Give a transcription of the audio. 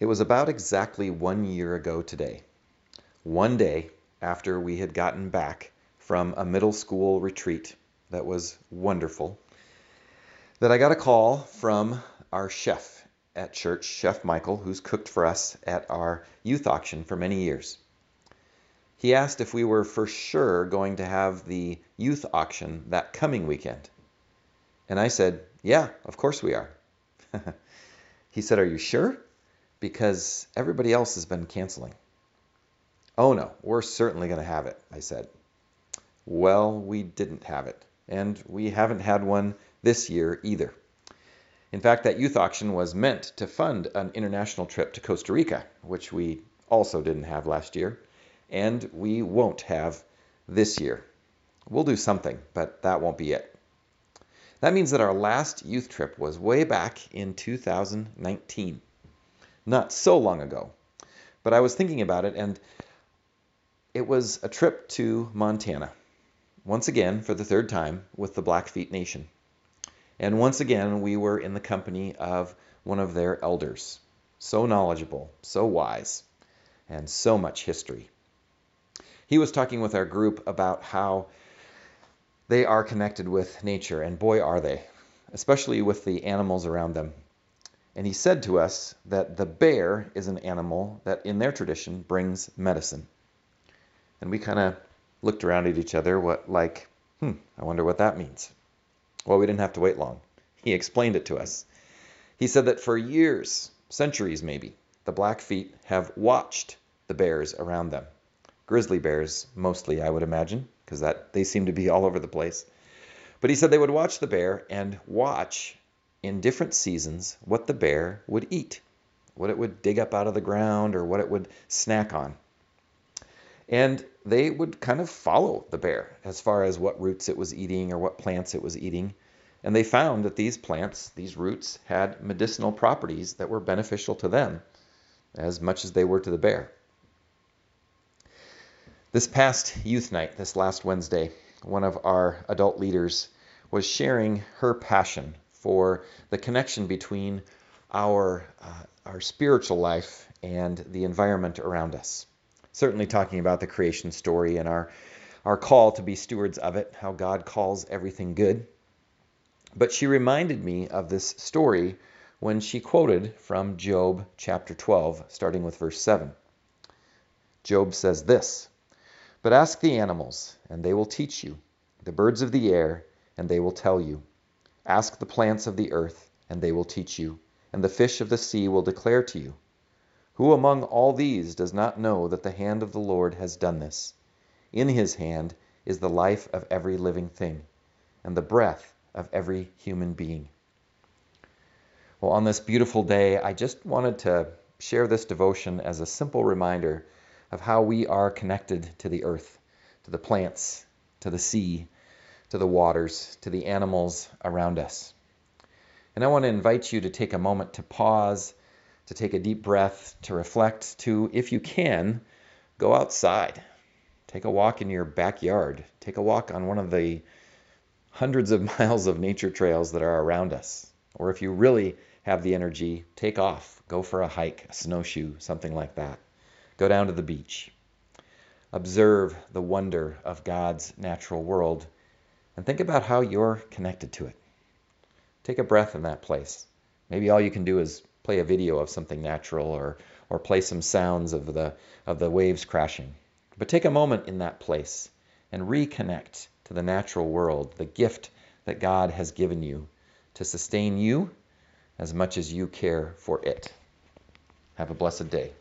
It was about exactly one year ago today, one day after we had gotten back from a middle school retreat that was wonderful, that I got a call from our chef at church, Chef Michael, who's cooked for us at our youth auction for many years. He asked if we were for sure going to have the youth auction that coming weekend. And I said, Yeah, of course we are. he said, Are you sure? Because everybody else has been canceling. Oh no, we're certainly going to have it, I said. Well, we didn't have it, and we haven't had one this year either. In fact, that youth auction was meant to fund an international trip to Costa Rica, which we also didn't have last year, and we won't have this year. We'll do something, but that won't be it. That means that our last youth trip was way back in 2019 not so long ago. But I was thinking about it, and it was a trip to Montana, once again for the third time with the Blackfeet Nation. And once again, we were in the company of one of their elders, so knowledgeable, so wise, and so much history. He was talking with our group about how they are connected with nature, and boy, are they, especially with the animals around them. And he said to us that the bear is an animal that, in their tradition, brings medicine. And we kind of looked around at each other, what like, hmm, I wonder what that means. Well, we didn't have to wait long. He explained it to us. He said that for years, centuries maybe, the Blackfeet have watched the bears around them. Grizzly bears, mostly, I would imagine, because that they seem to be all over the place. But he said they would watch the bear and watch in different seasons what the bear would eat, what it would dig up out of the ground, or what it would snack on. And they would kind of follow the bear as far as what roots it was eating or what plants it was eating. And they found that these plants, these roots, had medicinal properties that were beneficial to them as much as they were to the bear. This past youth night, this last Wednesday, one of our adult leaders was sharing her passion for the connection between our, uh, our spiritual life and the environment around us. Certainly, talking about the creation story and our, our call to be stewards of it, how God calls everything good. But she reminded me of this story when she quoted from Job chapter 12, starting with verse 7. Job says this But ask the animals, and they will teach you, the birds of the air, and they will tell you Ask the plants of the earth, and they will teach you, and the fish of the sea will declare to you. Who among all these does not know that the hand of the Lord has done this? In his hand is the life of every living thing, and the breath of every human being. Well, on this beautiful day, I just wanted to share this devotion as a simple reminder of how we are connected to the earth, to the plants, to the sea, to the waters, to the animals around us. And I want to invite you to take a moment to pause, to take a deep breath, to reflect, to, if you can, go outside. Take a walk in your backyard. Take a walk on one of the hundreds of miles of nature trails that are around us. Or if you really have the energy, take off. Go for a hike, a snowshoe, something like that. Go down to the beach. Observe the wonder of God's natural world and think about how you're connected to it. Take a breath in that place. Maybe all you can do is play a video of something natural or, or play some sounds of the, of the waves crashing. But take a moment in that place and reconnect to the natural world, the gift that God has given you to sustain you as much as you care for it. Have a blessed day.